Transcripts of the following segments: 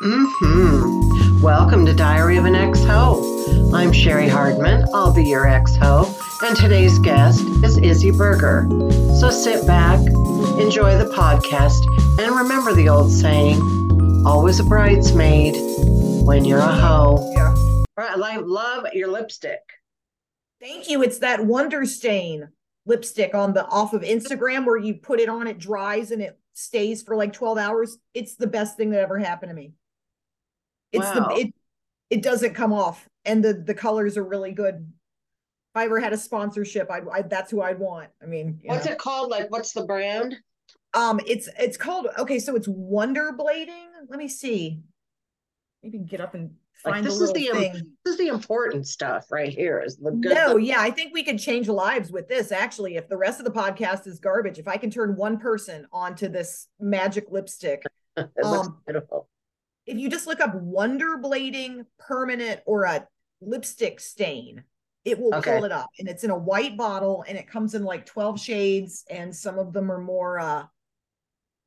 Mm-hmm. Welcome to Diary of an Ex-Ho. I'm Cheri Hardman. I'll be your ex-ho. And today's guest is Izzy Burger. So sit back, enjoy the podcast, and remember the old saying, always a bridesmaid when you're a hoe. Yeah. Right, I love your lipstick. Thank you. It's that Wonder Stain lipstick on the off of Instagram where you put it on, it dries and it stays for like 12 hours. It's the best thing that ever happened to me. It's Wow. the it it doesn't come off and the the colors are really good. If I ever had a sponsorship, I'd, i that's who I'd want. I mean, What's know. it called? Like, what's the brand? Um, it's it's called okay, so it's Wonder Blading. Let me see. Maybe get up and Like, find this the is the thing. This is the important stuff right here. Is the good. No, the- yeah, I think we could change lives with this. Actually, if the rest of the podcast is garbage, if I can turn one person onto this magic lipstick, it looks um, beautiful. If you just look up Wonder Blading permanent or a lipstick stain, it will Okay. pull it up. And it's in a white bottle and it comes in like 12 shades, and some of them are more uh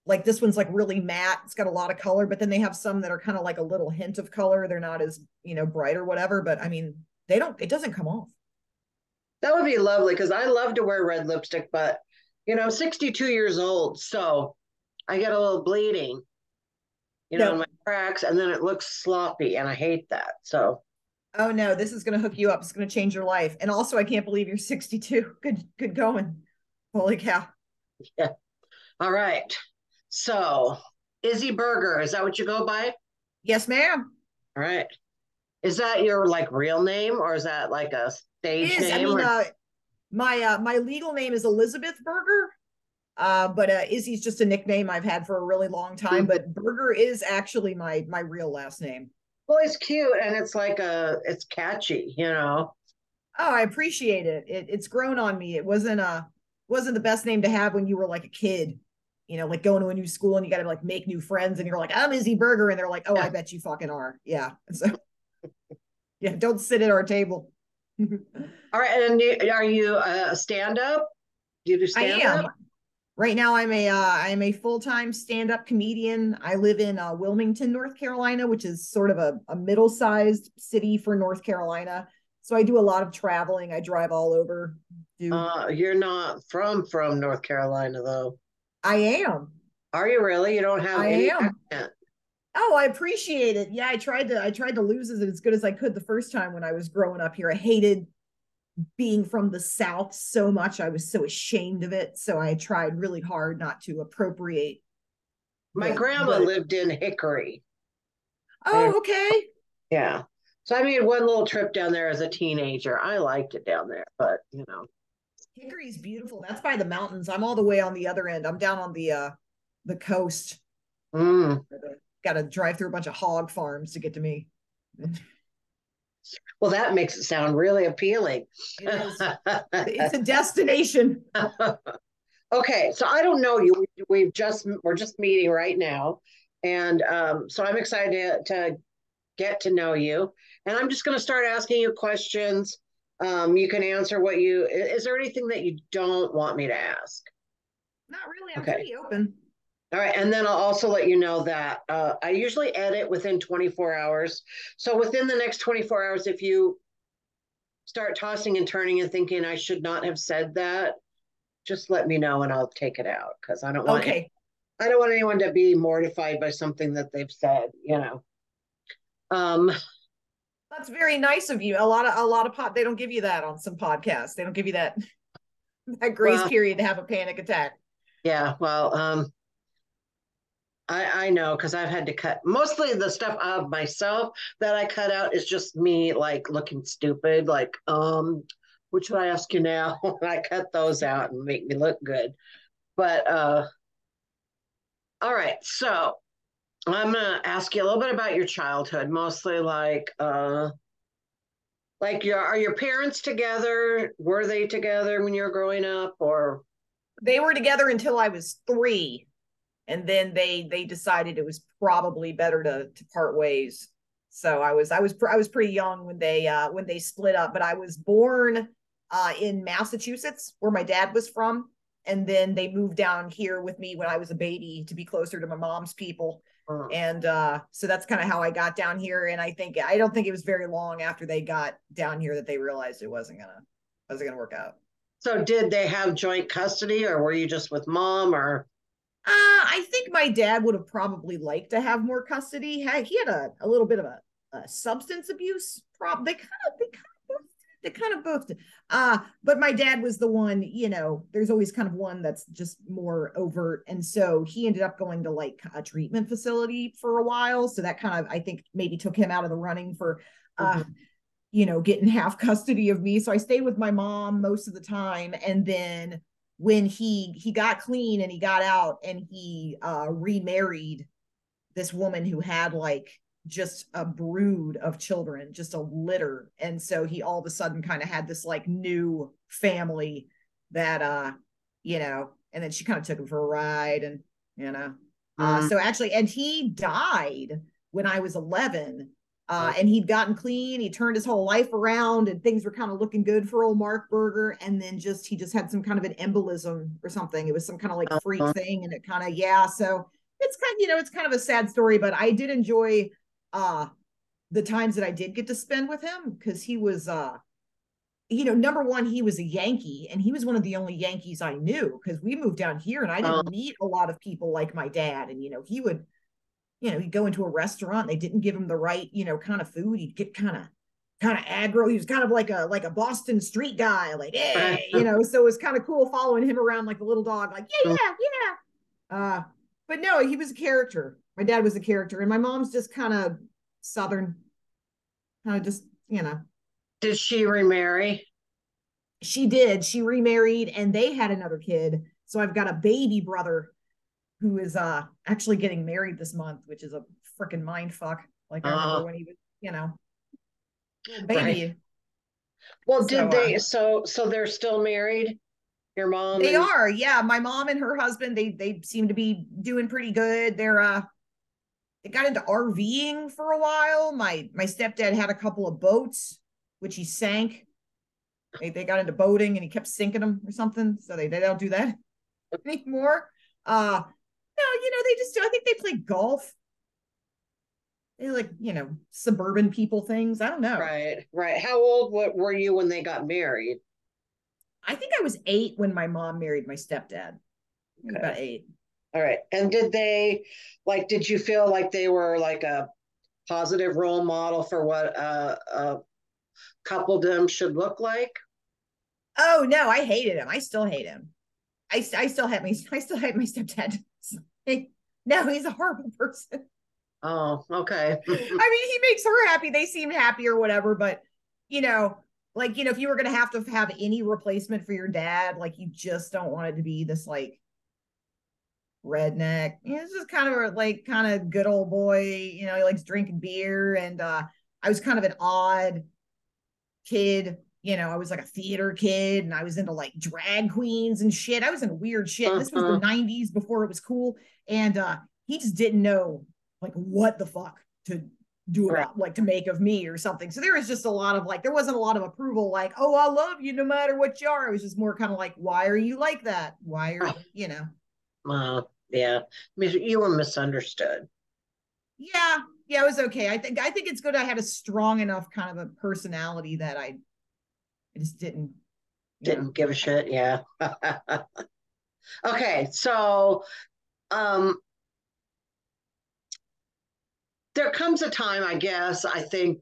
like this one's like really matte. It's got a lot of color, but then they have some that are kind of like a little hint of color. They're not as, you know, bright or whatever, but I mean, they don't, it doesn't come off. That would be lovely because I love to wear red lipstick, but you know, I'm 62 years old, so I get a little bleeding, you know, No. my cracks, and then it looks sloppy, and I hate that. So Oh no, this is going to hook you up. It's going to change your life. And also, I can't believe you're 62. Good, good going. Holy cow. Yeah. All right. So Izzy Burger, is that what you go by? Yes, ma'am. All right. Is that your like real name or is that like a stage is. I name? mean, or- uh, my uh, my legal name is Elizabeth Burger. Uh, but uh, Izzy's just a nickname I've had for a really long time. But Burger is actually my my real last name. well, it's cute and it's like a it's catchy, you know. Oh, I appreciate it. it it's grown on me. It wasn't a wasn't the best name to have when you were like a kid. You know, like going to a new school and you got to like make new friends, and you're like, I'm Izzy Burger, and they're like, Oh, Yeah. I bet you fucking are. Yeah. So, yeah, don't sit at our table. All right, and you, are you a stand-up? Do you do stand-up? Am. Right now, I'm a uh, I'm a full time stand up comedian. I live in uh, Wilmington, North Carolina, which is sort of a, a middle sized city for North Carolina. So I do a lot of traveling. I drive all over. Do Uh, you're not from from North Carolina though. I am. Are you really? You don't have I any am. accent. Oh, I appreciate it. Yeah, I tried to I tried to lose it as good as I could the first time when I was growing up here. I hated being from the South so much. I was so ashamed of it. So I tried really hard not to appropriate. My Yeah, grandma but- lived in Hickory. Oh, okay. Yeah. So I made one little trip down there as a teenager. I liked it down there, but you know. Hickory's beautiful. That's by the mountains. I'm all the way on the other end. I'm down on the uh the coast. Mm. Got to drive through a bunch of hog farms to get to me. Well, that makes it sound really appealing. It it's a destination. okay, so I don't know you. We've just we're just meeting right now, and um, so I'm excited to, to get to know you. And I'm just going to start asking you questions. Um, you can answer what you. Is there anything that you don't want me to ask? Not really. I'm Okay. pretty open. All right, and then I'll also let you know that uh, I usually edit within 24 hours. So within the next 24 hours, if you start tossing and turning and thinking I should not have said that, just let me know and I'll take it out because I don't want Okay. I don't want anyone to be mortified by something that they've said. You know. Um. That's very nice of you. A lot of a lot of pod they don't give you that on some podcasts. They don't give you that that grace Well- period to have a panic attack. Yeah. Well. Um. I I know because I've had to cut mostly the stuff of myself that I cut out is just me like looking stupid. Like um. What should I ask you now? I cut those out and make me look good. But uh. All right. So. I'm gonna ask you a little bit about your childhood, mostly like uh like your are your parents together? Were they together when you were growing up or They were together until I was three, and then they they decided it was probably better to to part ways. So I was I was pr- I was pretty young when they uh when they split up, but I was born uh in Massachusetts where my dad was from, and then they moved down here with me when I was a baby to be closer to my mom's people. Uh-huh. And uh, so that's kind of how I got down here. And I think I don't think it was very long after they got down here that they realized it wasn't gonna wasn't gonna work out. So did they have joint custody or were you just with mom or uh, I think my dad would have probably liked to have more custody. He had a, a little bit of a, a substance abuse problem. They kind of they kind of they kind of both uh but my dad was the one you know there's always kind of one that's just more overt and so he ended up going to like a treatment facility for a while so that kind of i think maybe took him out of the running for uh mm-hmm. you know getting half custody of me so i stayed with my mom most of the time and then when he he got clean and he got out and he uh remarried this woman who had like just a brood of children, just a litter. And so he all of a sudden kind of had this like new family that uh, you know, and then she kind of took him for a ride and you know. Uh, mm-hmm. so actually, and he died when I was 11. Uh, and he'd gotten clean. He turned his whole life around, and things were kind of looking good for old Mark Burger. And then just he just had some kind of an embolism or something. It was some kind of like freak uh-huh. thing, and it kind of yeah. So it's kind of you know it's kind of a sad story, but I did enjoy uh the times that I did get to spend with him because he was uh you know number one he was a Yankee and he was one of the only Yankees I knew because we moved down here and I didn't uh, meet a lot of people like my dad and you know he would you know he'd go into a restaurant they didn't give him the right you know kind of food he'd get kind of kind of aggro he was kind of like a like a Boston street guy like hey you know so it was kind of cool following him around like a little dog like yeah yeah yeah. Uh but no he was a character. My dad was a character and my mom's just kind of southern kind of just you know. Did she remarry? She did. She remarried and they had another kid. So i've got a baby brother who is uh actually getting married this month which is a freaking mind fuck like i remember uh, when he was you know baby right. well so, did they uh, so so they're still married your mom they and... are yeah my mom and her husband they they seem to be doing pretty good they're uh they got into RVing for a while. My my stepdad had a couple of boats, which he sank. They, they got into boating and he kept sinking them or something. So they, they don't do that anymore. Uh no, you know, they just do. I think they play golf. They like, you know, suburban people things. I don't know. Right, right. How old what were you when they got married? I think I was eight when my mom married my stepdad. Okay. About eight. All right. And did they like did you feel like they were like a positive role model for what a, a coupledom should look like? Oh no, I hated him. I still hate him. I, I still hate me. I still hate my stepdad. No, he's a horrible person. Oh, okay. I mean, he makes her happy. They seem happy or whatever, but you know, like you know, if you were gonna have to have any replacement for your dad, like you just don't want it to be this like redneck. It's just kind of a, like kind of good old boy. You know, he likes drinking beer, and uh, I was kind of an odd kid. You know, I was like a theater kid, and I was into like drag queens and shit. I was into weird shit. Uh-huh. This was the '90s uh-huh. before it was cool, and uh, he just didn't know like what the fuck to do about right. like to make of me or something. So there was just a lot of like there wasn't a lot of approval like, "Oh, I love you no matter what you are." It was just more kind of like, "Why are you like that? Why are, you you know?" Wow yeah you were misunderstood yeah yeah it was okay i think i think it's good i had a strong enough kind of a personality that i, I just didn't didn't know. give a shit yeah okay so um there comes a time i guess i think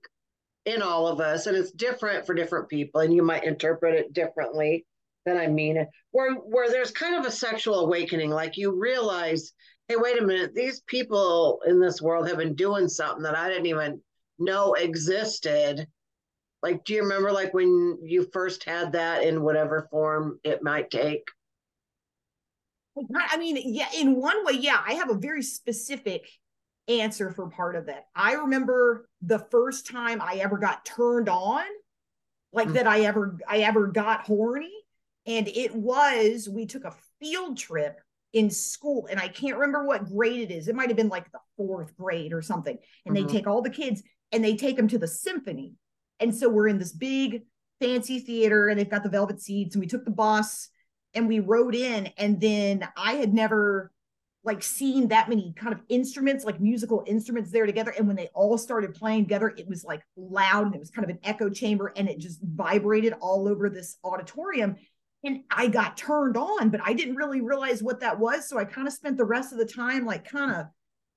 in all of us and it's different for different people and you might interpret it differently than I mean, it, where where there's kind of a sexual awakening, like you realize, hey, wait a minute, these people in this world have been doing something that I didn't even know existed. Like, do you remember like when you first had that in whatever form it might take? I mean, yeah, in one way, yeah, I have a very specific answer for part of that. I remember the first time I ever got turned on, like mm-hmm. that I ever I ever got horny and it was, we took a field trip in school, and I can't remember what grade it is. It might have been like the fourth grade or something. And mm-hmm. they take all the kids and they take them to the symphony. And so we're in this big fancy theater and they've got the velvet seats and we took the bus and we rode in and then I had never like seen that many kind of instruments, like musical instruments there together. And when they all started playing together, it was like loud and it was kind of an echo chamber and it just vibrated all over this auditorium. And I got turned on, but I didn't really realize what that was. So I kind of spent the rest of the time like kind of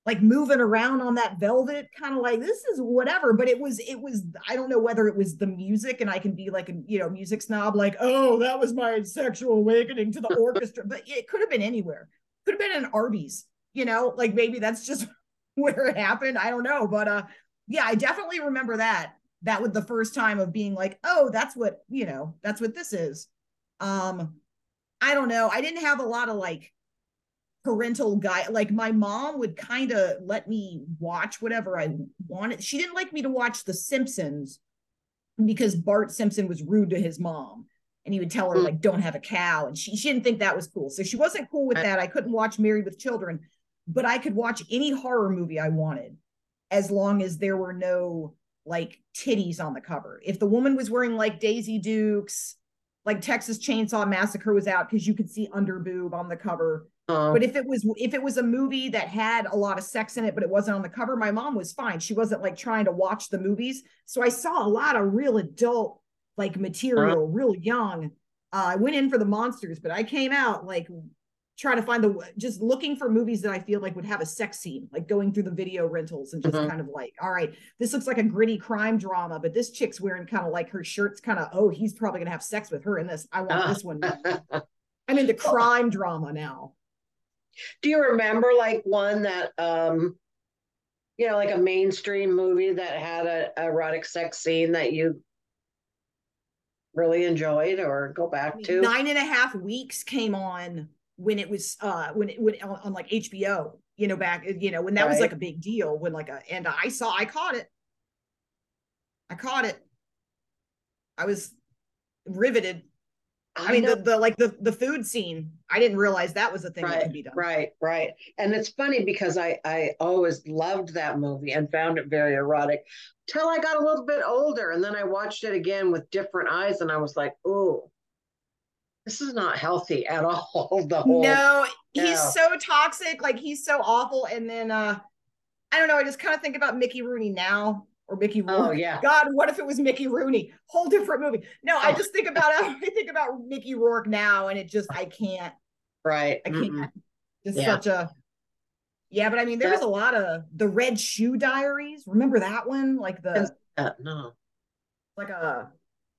like moving around on that velvet kind of like this is whatever but it was it was i don't know whether it was the music and i can be like a you know music snob like oh that was my sexual awakening to the orchestra but it could have been anywhere. Could have been an arby's you know like maybe that's just where it happened i don't know but uh yeah i definitely remember that that was the first time of being like oh that's what you know that's what this is. Um i don't know i didn't have a lot of like parental guy like my mom would kind of let me watch whatever i wanted. She didn't like me to watch the simpsons because bart simpson was rude to his mom and he would tell her mm. like don't have a cow and she, she didn't think that was cool. So she wasn't cool with that. I couldn't watch married with children but i could watch any horror movie i wanted as long as there were no like titties on the cover. If the woman was wearing like daisy dukes like texas chainsaw massacre was out because you could see under boob on the cover uh, but if it was if it was a movie that had a lot of sex in it, but it wasn't on the cover, my mom was fine. She wasn't like trying to watch the movies. So I saw a lot of real adult like material, uh, real young. Uh, I went in for the monsters, but I came out like trying to find the just looking for movies that I feel like would have a sex scene, like going through the video rentals and just mm-hmm. kind of like, all right, this looks like a gritty crime drama, but this chick's wearing kind of like her shirt's kind of, oh, he's probably gonna have sex with her in this. I want uh. this one. I'm into crime drama now. Do you remember like one that um you know, like a mainstream movie that had a, a erotic sex scene that you really enjoyed or go back to? Nine and a half weeks came on when it was uh when it when on, on like HBO, you know, back you know, when that right. was like a big deal when like a and I saw I caught it. I caught it. I was riveted I, I mean, the, the like the the food scene. I didn't realize that was a thing right, that could be done. Right, right. And it's funny because I I always loved that movie and found it very erotic till I got a little bit older, and then I watched it again with different eyes, and I was like, oh, this is not healthy at all. The whole no, he's so toxic. Like he's so awful. And then uh I don't know. I just kind of think about Mickey Rooney now or Mickey oh, Rourke. Oh yeah. God, what if it was Mickey Rooney? Whole different movie. No, I oh. just think about I think about Mickey Rourke now, and it just I can't. Right. I can't. Mm-mm. Just yeah. such a. Yeah, but I mean, there was a lot of the Red Shoe Diaries. Remember that one? Like the uh, no, like a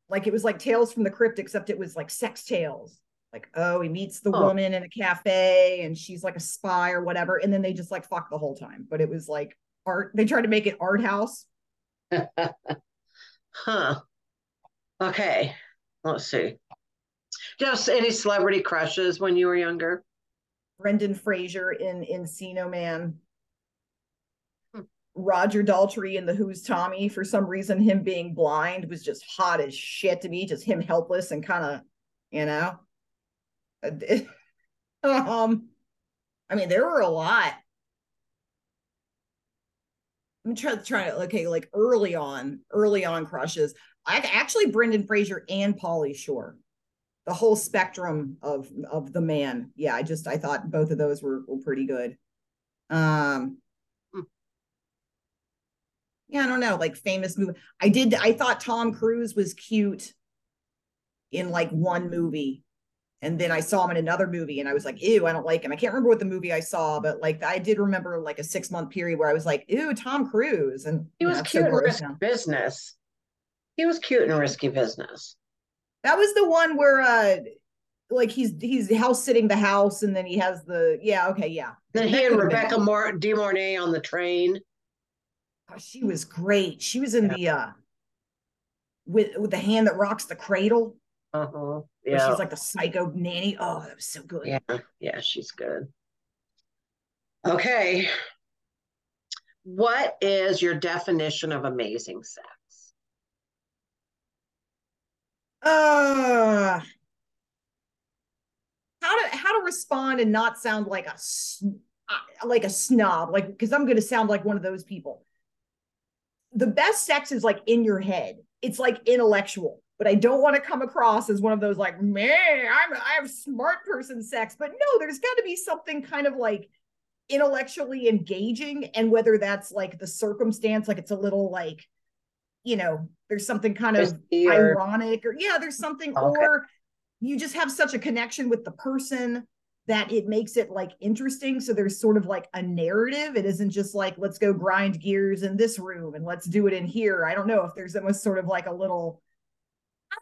like it was like Tales from the Crypt, except it was like sex tales. Like, oh, he meets the oh. woman in a cafe and she's like a spy or whatever. And then they just like fuck the whole time. But it was like art. They tried to make it art house huh. Okay. Let's see. Just any celebrity crushes when you were younger? Brendan Fraser in Encino Man. Hmm. Roger Daltrey in The Who's Tommy. For some reason, him being blind was just hot as shit to me. Just him helpless and kind of, you know. um, I mean, there were a lot. I'm trying to try to okay, like early on, early on crushes. I actually Brendan Fraser and Pauly Shore, the whole spectrum of of the man. Yeah, I just I thought both of those were were pretty good. Um, hmm. yeah, I don't know, like famous movie. I did. I thought Tom Cruise was cute in like one movie and then I saw him in another movie and I was like, ew, I don't like him. I can't remember what the movie I saw, but like I did remember like a six month period where I was like, ew, Tom Cruise. And he was cute so in risky now. business. He was cute in risky business. That was the one where uh like he's he's house sitting the house and then he has the yeah, okay, yeah. Then he and Rebecca Mor- De Mornay on the train. Oh, she was great. She was in yeah. the uh with with the hand that rocks the cradle. Uh-huh. Yeah. She's like the psycho nanny. Oh, that was so good. Yeah. Yeah, she's good. Okay. What is your definition of amazing sex? Uh how to how to respond and not sound like a uh, like a snob like because i'm going to sound like one of those people the best sex is like in your head it's like intellectual but I don't want to come across as one of those like, man, I'm I have smart person sex. But no, there's got to be something kind of like intellectually engaging and whether that's like the circumstance like it's a little like you know there's something kind of ironic or yeah there's something oh, okay. or you just have such a connection with the person that it makes it like interesting so there's sort of like a narrative it isn't just like let's go grind gears in this room and let's do it in here i don't know if there's almost sort of like a little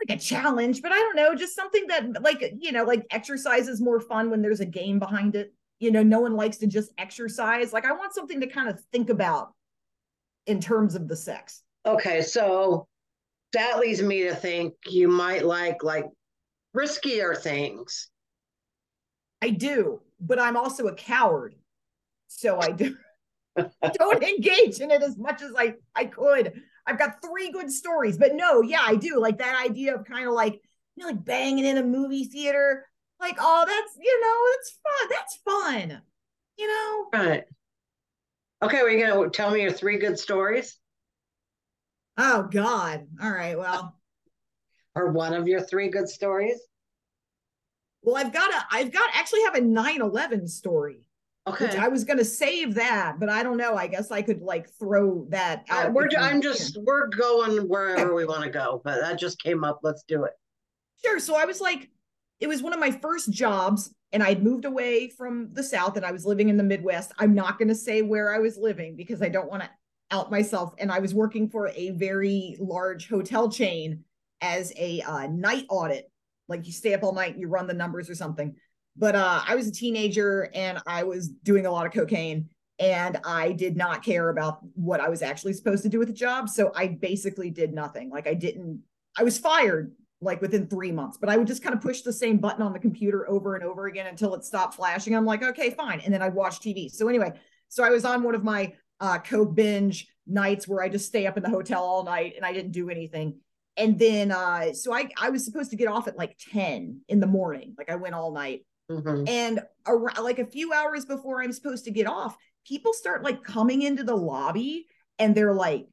like a challenge but i don't know just something that like you know like exercise is more fun when there's a game behind it. You know no one likes to just exercise. Like i want something to kind of think about in terms of the sex. Okay so that leads me to think you might like like riskier things. I do but i'm also a coward so i do. Don't engage in it as much as i i could i've got three good stories but no yeah i do like that idea of kind of like you know like banging in a movie theater like, oh, that's you know, that's fun. That's fun. You know? Right. Okay, well, you gonna tell me your three good stories? Oh God. All right. Well. or one of your three good stories? Well, I've got a I've got actually have a 9-11 story. Okay. I was gonna save that, but I don't know. I guess I could like throw that out. We're I'm just we're going wherever okay. we want to go, but that just came up. Let's do it. Sure. So I was like, it was one of my first jobs and I'd moved away from the South and I was living in the Midwest. I'm not going to say where I was living because I don't want to out myself. And I was working for a very large hotel chain as a uh, night audit. Like you stay up all night, and you run the numbers or something. But uh, I was a teenager and I was doing a lot of cocaine and I did not care about what I was actually supposed to do with the job. So I basically did nothing. Like I didn't, I was fired like within three months. But I would just kind of push the same button on the computer over and over again until it stopped flashing. I'm like, okay, fine. And then I'd watch TV. So anyway, so I was on one of my uh, Coke binge nights where I just stay up in the hotel all night and I didn't do anything. And then uh, so I I was supposed to get off at like 10 in the morning. Like I went all night. Mm-hmm. And around, like a few hours before I'm supposed to get off, people start like coming into the lobby and they're like,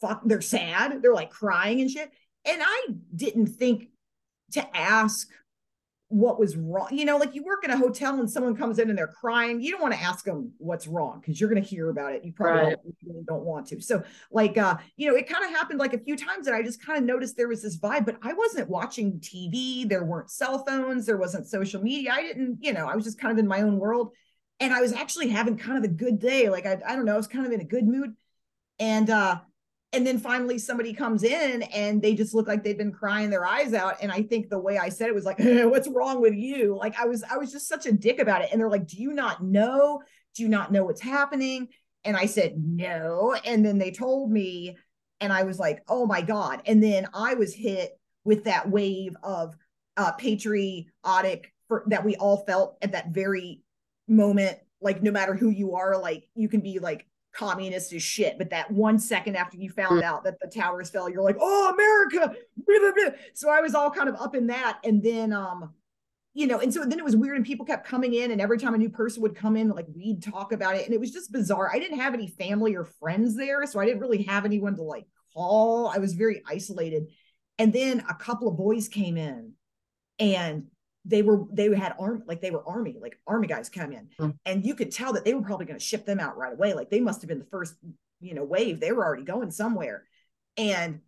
fuck, they're sad. They're like crying and shit and I didn't think to ask what was wrong. You know, like you work in a hotel and someone comes in and they're crying, you don't want to ask them what's wrong because you're going to hear about it. You probably right. don't, really don't want to. So, like, uh, you know, it kind of happened like a few times and I just kind of noticed there was this vibe, but I wasn't watching TV. There weren't cell phones, there wasn't social media. I didn't, you know, I was just kind of in my own world. And I was actually having kind of a good day. Like, I, I don't know, I was kind of in a good mood. And uh, and then finally somebody comes in and they just look like they've been crying their eyes out. And i think the way i said it was like what's wrong with you? Like i was i was just such a dick about it. And they're like do you not know? Do you not know what's happening? And i said no. And then they told me and i was like oh my god. And then i was hit with that wave of uh patriotic for, that we all felt at that very moment. Like no matter who you are like you can be like communist is shit. But that one second after you found out that the towers fell, you're like, oh, America. So I was all kind of up in that. And then, um, you know, and so then it was weird and people kept coming in and every time a new person would come in, like we'd talk about it. And it was just bizarre. I didn't have any family or friends there. So I didn't really have anyone to like call. I was very isolated. And then a couple of boys came in and they were they had arm like they were army like army guys come in. Mm. and you could tell that they were probably going to ship them out right away. Like they must have been the first you know wave. They were already going somewhere. And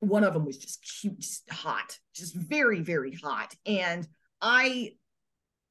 one of them was just cute just hot just very very hot. And i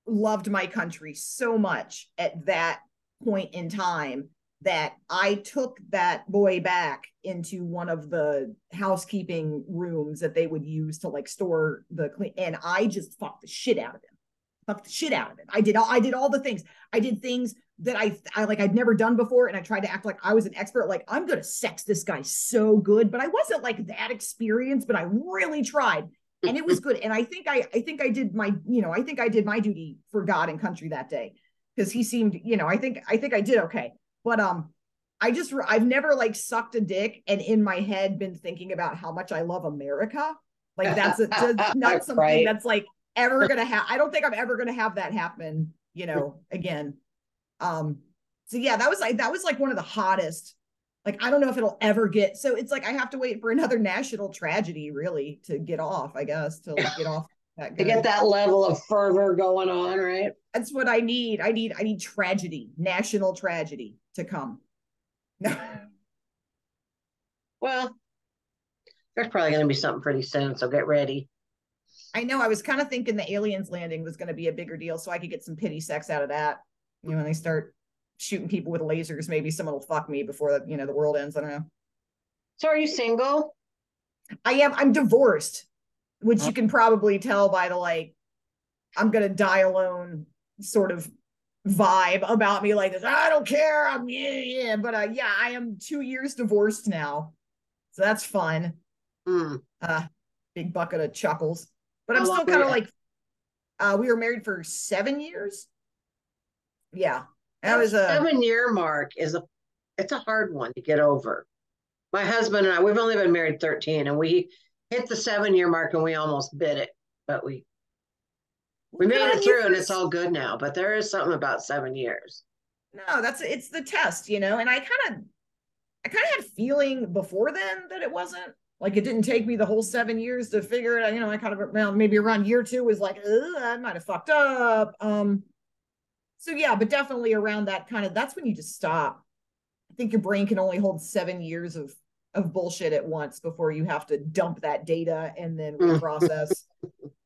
loved my country so much at that point in time that I took that boy back into one of the housekeeping rooms that they would use to like store the clean and I just fucked the shit out of him. Fucked the shit out of him. I did all I did all the things. I did things that I I like I'd never done before and I tried to act like I was an expert like I'm going to sex this guy so good, but I wasn't like that experienced, but I really tried. And it was good and I think I I think I did my, you know, I think I did my duty for God and country that day because he seemed, you know, I think I think I did okay but um, I just I've never like sucked a dick and in my head been thinking about how much I love America. Like that's, a, that's not something right. that's like ever gonna have. I don't think I'm ever gonna have that happen. You know, again. Um. So yeah, that was like that was like one of the hottest. Like I don't know if it'll ever get. So it's like I have to wait for another national tragedy really to get off. I guess to like, get off to get that level of fervor going on, right? That's what I need. I need I need tragedy, national tragedy to come. well, there's probably going to be something pretty soon, so get ready. I know. I was kind of thinking the aliens landing was going to be a bigger deal, so I could get some pity sex out of that. You know, when they start shooting people with lasers, maybe someone will fuck me before the, you know the world ends. I don't know. So, are you single? I am. I'm divorced, which you oh. can probably tell by the like, I'm gonna die alone sort of vibe about me like this. I don't care. I'm yeah, yeah. But uh, yeah, I am two years divorced now, so that's fun. Mm. Uh, big bucket of chuckles. But I'm still kind of like, uh, we were married for seven years. Yeah, that was a seven year mark is a it's a hard one to get over. My husband and I, we've only been married 13 and we hit the seven year mark and we almost bit it, but we we made it through and it's all good now. But there is something about seven years. No, that's it's the test, you know. And I kind of I kind of had a feeling before then that it wasn't like it didn't take me the whole seven years to figure it out. You know, I kind of well, maybe around year two was like, I might have fucked up. Um, so yeah, but definitely around that kind of that's when you just stop. I think your brain can only hold seven years of of bullshit at once before you have to dump that data and then mm.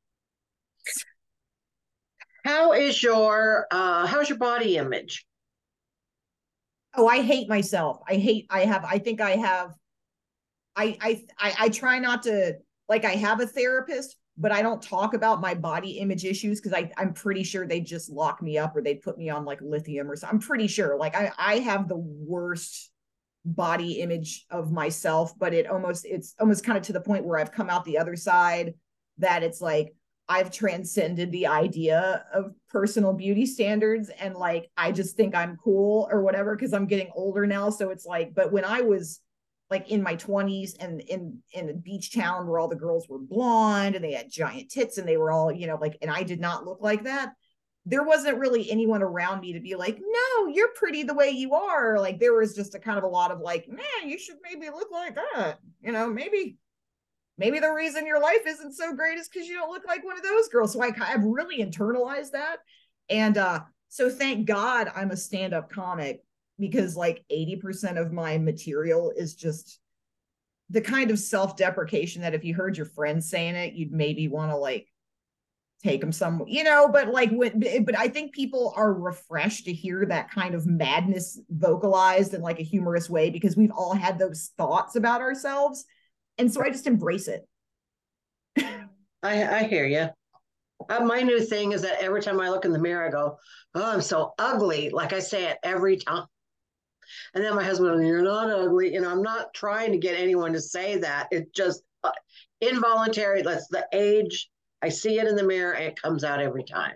How is your uh how's your body image? Oh, I hate myself. I hate I have I think I have I I I, I try not to like I have a therapist, but I don't talk about my body image issues because I I'm pretty sure they just lock me up or they put me on like lithium or something. I'm pretty sure. Like I I have the worst body image of myself, but it almost it's almost kind of to the point where I've come out the other side that it's like I've transcended the idea of personal beauty standards and like I just think I'm cool or whatever because I'm getting older now. So it's like, but when I was like in my 20s and in in a beach town where all the girls were blonde and they had giant tits and they were all you know like and i did not look like that there wasn't really anyone around me to be like no you're pretty the way you are like there was just a kind of a lot of like man you should maybe look like that you know maybe maybe the reason your life isn't so great is because you don't look like one of those girls so i i've really internalized that and uh so thank god i'm a stand-up comic because like 80% of my material is just the kind of self-deprecation that if you heard your friends saying it, you'd maybe want to like take them some, you know, but like when but I think people are refreshed to hear that kind of madness vocalized in like a humorous way because we've all had those thoughts about ourselves. And so I just embrace it. I I hear you. Uh, my new thing is that every time I look in the mirror, I go, "Oh, I'm so ugly." Like I say it every time. And then my husband, you're not ugly. You know, I'm not trying to get anyone to say that. It's just uh, involuntary. That's the age. I see it in the mirror and it comes out every time.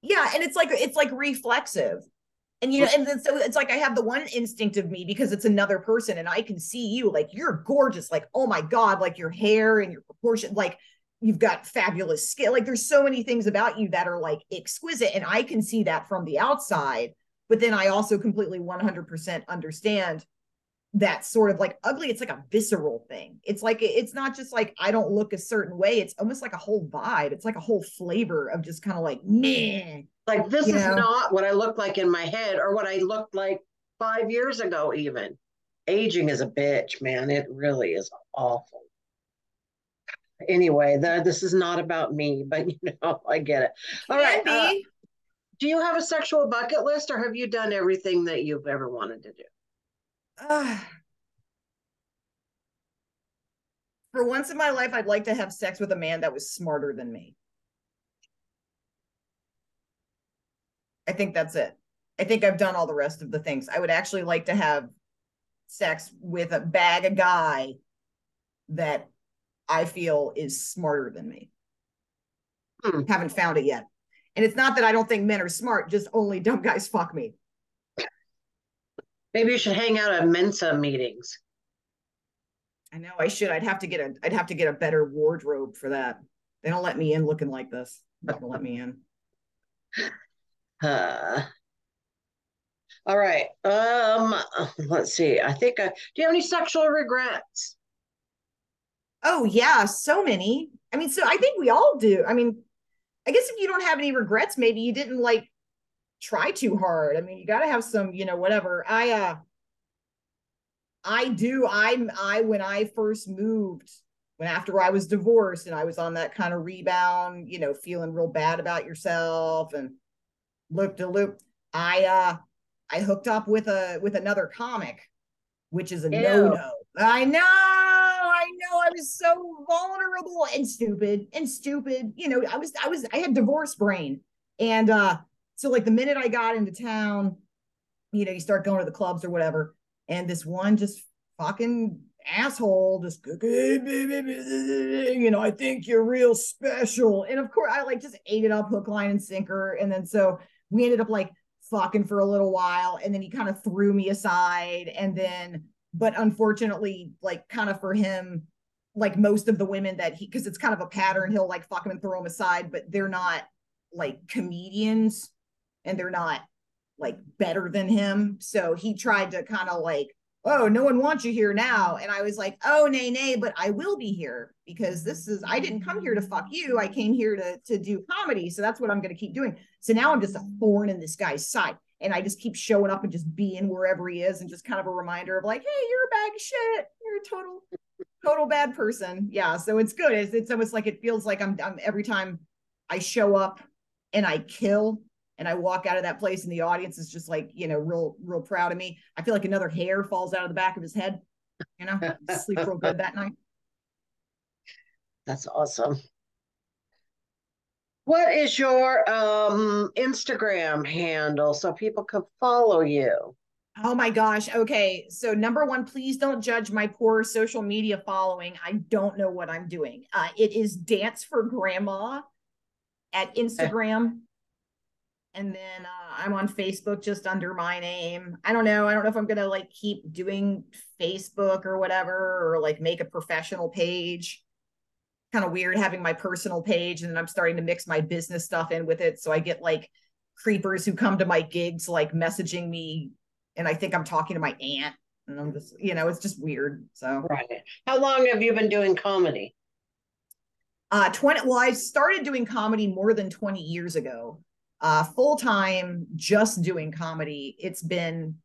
Yeah. And it's like, it's like reflexive. And you know, and then so it's like I have the one instinct of me because it's another person and I can see you like you're gorgeous, like, oh my God, like your hair and your proportion, like you've got fabulous skin. Like there's so many things about you that are like exquisite. And I can see that from the outside but then I also completely 100% understand that sort of like ugly. It's like a visceral thing. It's like, it's not just like I don't look a certain way. It's almost like a whole vibe. It's like a whole flavor of just kind of like, meh. Like, this you is not what I look like in my head or what I looked like five years ago, even. Aging is a bitch, man. It really is awful anyway the, this is not about me but you know i get it All right. Uh, do you have a sexual bucket list or have you done everything that you've ever wanted to do? Uh, for once in my life, I'd like to have sex with a man that was smarter than me. I think that's it. I think I've done all the rest of the things. I would actually like to have sex with a bag of guy that I feel is smarter than me. Hmm. Haven't found it yet. And it's not that I don't think men are smart, just only dumb guys fuck me. Maybe you should hang out at Mensa meetings. I know I should. I'd have to get a I'd have to get a better wardrobe for that. They don't let me in looking like this. They don't let me in. Uh, all right. Um, let's see. I think I do you have any sexual regrets? Oh yeah, so many. I mean, so I think we all do. I mean, I guess if you don't have any regrets, maybe you didn't like try too hard. I mean, you got to have some, you know, whatever. I uh I do I'm I when I first moved when after I was divorced and I was on that kind of rebound, you know, feeling real bad about yourself and loop to loop, I uh I hooked up with a with another comic, which is a no no. I know, I know. I was so vulnerable and stupid and stupid. You know, I was I was I had divorce brain. And uh so like the minute I got into town, you know, you start going to the clubs or whatever, and this one just fucking asshole just you know i think you're real special and of course i like just ate it up hook line and sinker and then so we ended up like fucking for a little while and then he kind of threw me aside and then but unfortunately like kind of for him like most of the women that he because it's kind of a pattern he'll like fuck him and throw him aside but they're not like comedians and they're not like better than him so he tried to kind of like oh, no one wants you here now. And I was like, oh, nay, nay, but I will be here because this is, I didn't come here to fuck you. I came here to, to do comedy. So that's what I'm going to keep doing. So now I'm just a thorn in this guy's side. And I just keep showing up and just being wherever he is and just kind of a reminder of like, hey, you're a bag of shit. You're a total, total bad person. Yeah. So it's good. It's, it's almost like it feels like I'm, I'm every time I show up and I kill, and I walk out of that place and the audience is just like, you know, real, real proud of me. I feel like another hair falls out of the back of his head, you know, sleep real good that night. That's awesome. What is your um, Instagram handle so people can follow you? Oh my gosh. Okay. So, number one, please don't judge my poor social media following. I don't know what I'm doing. Uh, it is Dance for Grandma at Instagram and then uh, I'm on Facebook just under my name. I don't know. I don't know if I'm gonna like keep doing Facebook or whatever, or like make a professional page. Kind of weird having my personal page, and then I'm starting to mix my business stuff in with it. So I get like creepers who come to my gigs, like messaging me, and I think I'm talking to my aunt, and I'm just, you know, it's just weird. So right. How long have you been doing comedy? Uh, 20. Well, I started doing comedy more than 20 years ago uh, full time, just doing comedy, it's been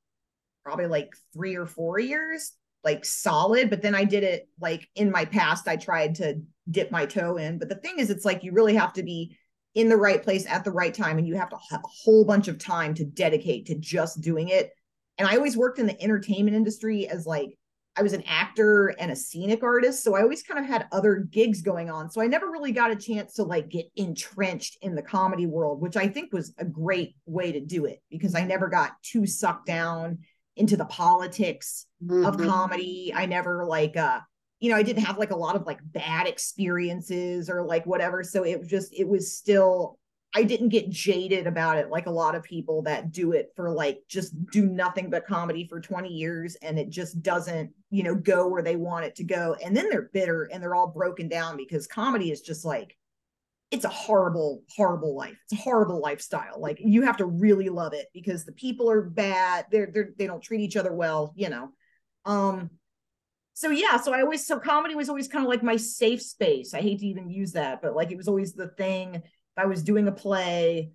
probably like three or four years, like solid. But then I did it like in my past, I tried to dip my toe in. But the thing is, it's like you really have to be in the right place at the right time, and you have to have a whole bunch of time to dedicate to just doing it. And I always worked in the entertainment industry as like I was an actor and a scenic artist. So I always kind of had other gigs going on. So I never really got a chance to like get entrenched in the comedy world, which I think was a great way to do it because I never got too sucked down into the politics mm-hmm. of comedy. I never like uh you know, I didn't have like a lot of like bad experiences or like whatever. So it was just it was still I didn't get jaded about it like a lot of people that do it for like just do nothing but comedy for 20 years and it just doesn't, you know, go where they want it to go. And then they're bitter and they're all broken down because comedy is just like it's a horrible, horrible life. It's a horrible lifestyle. Like you have to really love it because the people are bad. They're they're they don't treat each other well, you know. Um so yeah, so I always so comedy was always kind of like my safe space. I hate to even use that, but like it was always the thing if I was doing a play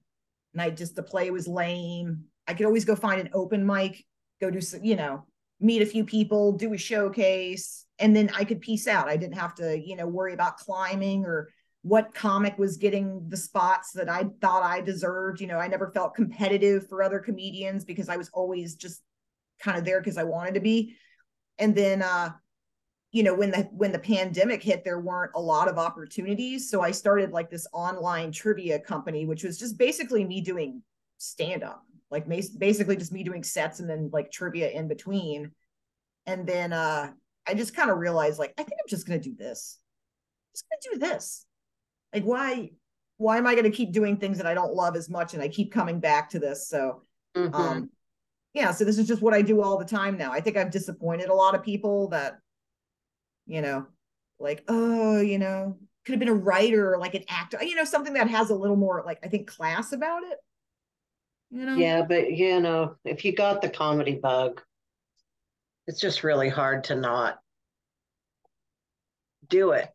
and I just the play was lame, I could always go find an open mic, go do some, you know, meet a few people, do a showcase, and then I could piece out. I didn't have to, you know, worry about climbing or what comic was getting the spots that I thought I deserved. You know, I never felt competitive for other comedians because I was always just kind of there because I wanted to be. And then uh you know when the when the pandemic hit there weren't a lot of opportunities so i started like this online trivia company which was just basically me doing stand up like basically just me doing sets and then like trivia in between and then uh i just kind of realized like i think i'm just going to do this I'm just going to do this like why why am i going to keep doing things that i don't love as much and i keep coming back to this so mm-hmm. um yeah so this is just what i do all the time now i think i've disappointed a lot of people that you know, like, oh, you know, could have been a writer or like an actor, you know, something that has a little more like I think class about it. You know? Yeah, but you know, if you got the comedy bug, it's just really hard to not do it.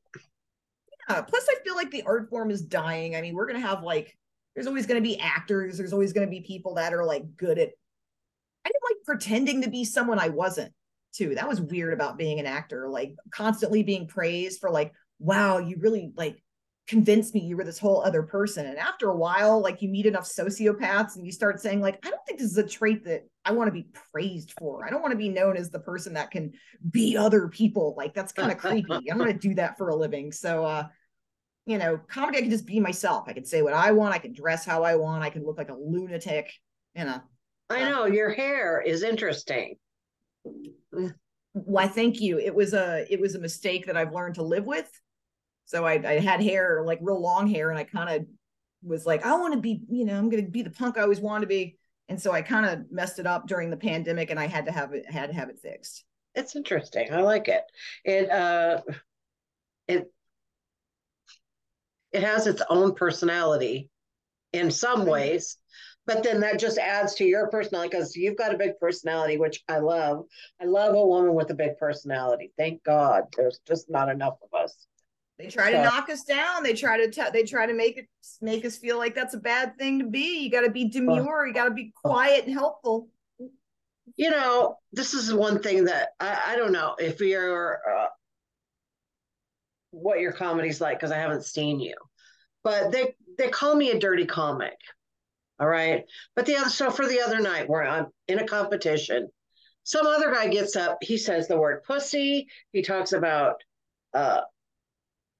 Yeah. Plus, I feel like the art form is dying. I mean, we're gonna have like there's always gonna be actors. There's always gonna be people that are like good at. I didn't like pretending to be someone I wasn't. Too. That was weird about being an actor. Like constantly being praised for like, wow, you really like convinced me you were this whole other person. And after a while, like you meet enough sociopaths and you start saying, like, I don't think this is a trait that I want to be praised for. I don't want to be known as the person that can beat other people. Like that's kind of creepy. I'm gonna do that for a living. So uh, you know, comedy, I can just be myself. I can say what I want, I can dress how I want, I can look like a lunatic, you know. I know your hair is interesting. Why thank you. It was a it was a mistake that I've learned to live with so I, I had hair, like real long hair, and I kind of was like, I want to be, you know, I'm going to be the punk I always wanted to be. And so I kind of messed it up during the pandemic, and I had to have it had to have it fixed. It's interesting. I like it. It uh, it it has its own personality in some ways but then that just adds to your personality because you've got a big personality which i love i love a woman with a big personality thank god there's just not enough of us they try to knock us down. They try to t- they try to make it make us feel like that's a bad thing to be. You got to be demure. You got to be quiet and helpful. You know, this is one thing that I, I don't know if you're uh, what your comedy's like because I haven't seen you, but they they call me a dirty comic. All right, but the other so for the other night where I'm in a competition, some other guy gets up. He says the word pussy. He talks about uh,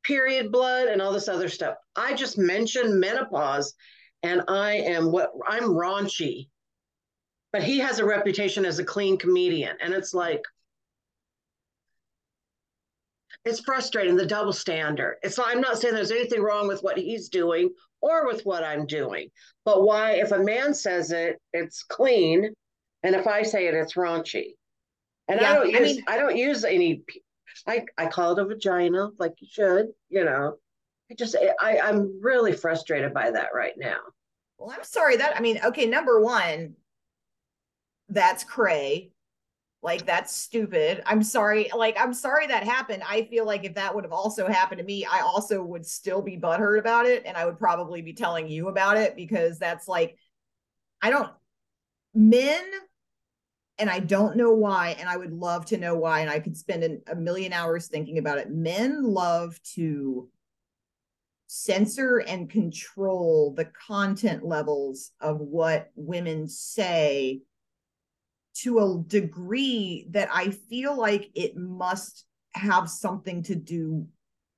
period blood and all this other stuff. I just mentioned menopause and I am what I'm raunchy. But he has a reputation as a clean comedian. And it's like, it's frustrating the double standard. It's I'm not saying there's anything wrong with what he's doing or with what I'm doing, but why, if a man says it, it's clean, and if I say it, it's raunchy. And yeah, I don't use I, mean, I don't use any I, I call it a vagina like you should, you know. I just I, I'm really frustrated by that right now. Well, I'm sorry that I mean, okay, number one, that's cray. Like that's stupid. I'm sorry. Like I'm sorry that happened. I feel like if that would have also happened to me, I also would still be butthurt about it, and I would probably be telling you about it because that's like, I don't. Men and I don't know why, and I would love to know why, and I could spend an, a million hours thinking about it. Men love to censor and control the content levels of what women say to a degree that I feel like it must have something to do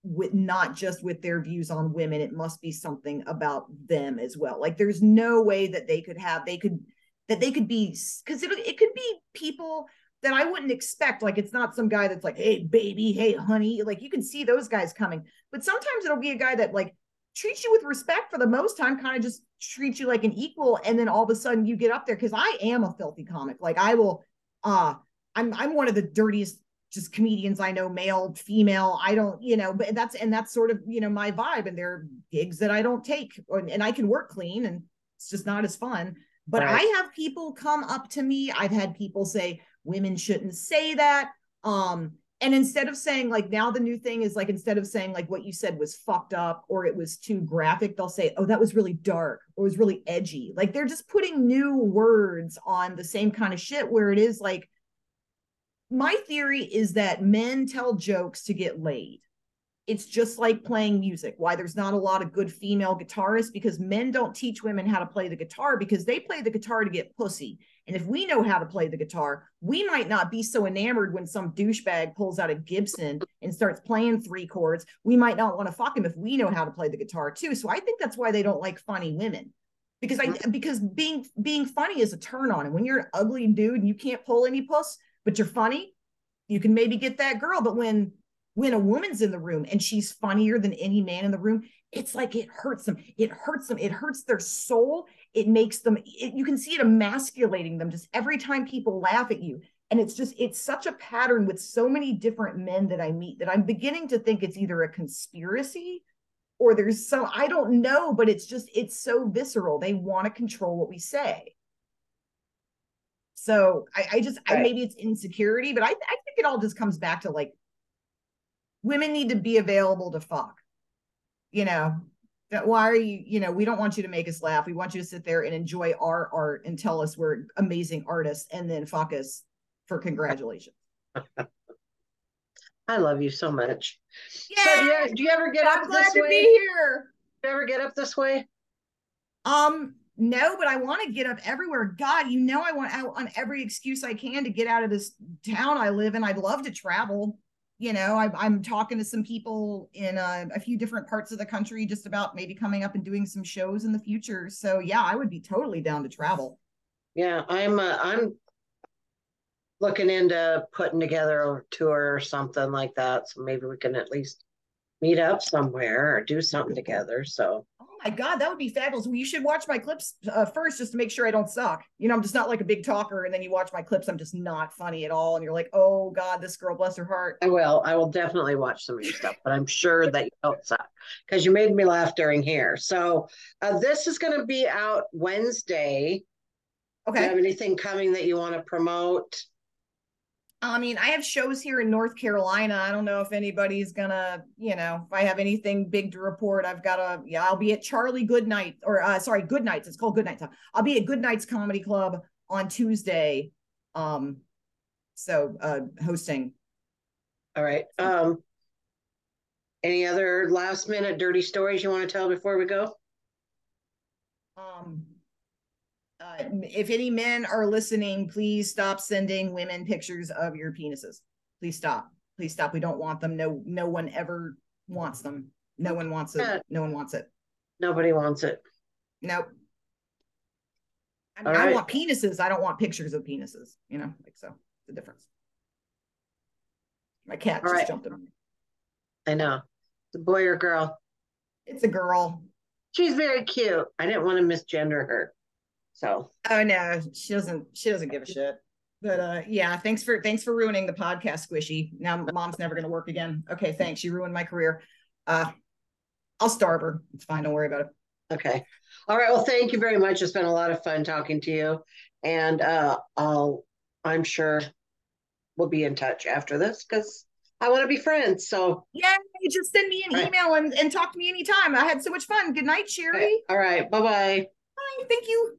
with not just with their views on women it must be something about them as well like there's no way that they could have they could that they could be because it, it could be people that I wouldn't expect. Like it's not some guy that's like, hey, baby, hey, honey. Like you can see those guys coming. But sometimes it'll be a guy that like treats you with respect for the most time, kind of just treats you like an equal. And then all of a sudden you get up there because I am a filthy comic. Like I will uh I'm I'm one of the dirtiest just comedians I know, male, female. I don't, you know, but that's and that's sort of, you know, my vibe. And there are gigs that I don't take and I can work clean and it's just not as fun. But right. I have people come up to me. I've had people say women shouldn't say that. Um, and instead of saying like now the new thing is like instead of saying like what you said was fucked up or it was too graphic, they'll say, oh, that was really dark or was really edgy. Like they're just putting new words on the same kind of shit where it is like my theory is that men tell jokes to get laid it's just like playing music. Why there's not a lot of good female guitarists because men don't teach women how to play the guitar because they play the guitar to get pussy. And if we know how to play the guitar, we might not be so enamored when some douchebag pulls out a Gibson and starts playing three chords. We might not want to fuck him if we know how to play the guitar too. So I think that's why they don't like funny women. Because I because being being funny is a turn on. And when you're an ugly dude and you can't pull any puss, but you're funny, you can maybe get that girl. But when when a woman's in the room and she's funnier than any man in the room it's like it hurts them. It hurts them. It hurts their soul. It makes them it, you can see it emasculating them just every time people laugh at you. And it's just it's such a pattern with so many different men that i meet that i'm beginning to think it's either a conspiracy or there's some i don't know but it's just it's so visceral. They want to control what we say. So i, I just right. I, maybe it's insecurity but I, I think it all just comes back to like women need to be available to fuck. you know, that why are you, you know, we don't want you to make us laugh. We want you to sit there and enjoy our art and tell us we're amazing artists and then fuck us for congratulations. I love you so much. Yeah. So do you, do you ever get I'm up glad this to way? be here. Do you ever get up this way? Um, no, but I want to get up everywhere. God, you know, I want out on every excuse I can to get out of this town I live in. I'd love to travel. You know, I, I'm talking to some people in a, a few different parts of the country just about maybe coming up and doing some shows in the future. So yeah, I would be totally down to travel. Yeah, I'm uh, I'm looking into putting together a tour or something like that. So maybe we can at least meet up somewhere or do something together. So Oh my God, that would be fabulous. Well, you should watch my clips uh, first just to make sure I don't suck. You know, I'm just not like a big talker. And then you watch my clips, I'm just not funny at all. And you're like, oh God, this girl, bless her heart. I will. I will definitely watch some of your stuff, but I'm sure that you don't suck because you made me laugh during here. So uh, this is going to be out Wednesday. Okay. Do you have anything coming that you want to promote? I mean, I have shows here in North Carolina. I don't know if anybody's gonna, you know, if I have anything big to report, I've got a, yeah, I'll be at Charlie Goodnight or uh sorry, Good Nights. It's called Good Nights. I'll be at Good Nights Comedy Club on Tuesday. Um, so uh hosting. All right. Um, any other last minute dirty stories you want to tell before we go? Um uh, if any men are listening, please stop sending women pictures of your penises. Please stop. Please stop. We don't want them. No, no one ever wants them. No one wants it. No one wants it. Nobody wants it. Nope. I mean, All I want penises. I don't want pictures of penises. You know, like so. The difference. My cat All just right. jumped on me. I know. The boy or girl. It's a girl. She's very cute. I didn't want to misgender her. So Oh no, she doesn't. She doesn't give a shit. But uh, yeah, thanks for thanks for ruining the podcast, Squishy. Now mom's never gonna work again. Okay, thanks. You ruined my career. Uh, I'll starve her. It's fine. Don't worry about it. okay. All right. Well, thank you very much. It's been a lot of fun talking to you. And uh I'll I'm sure we'll be in touch after this because I want to be friends. So Yeah, just send me an Right. email and, and talk to me anytime. I had so much fun. Good night, Cheri. all right. Bye bye. Bye. Thank you.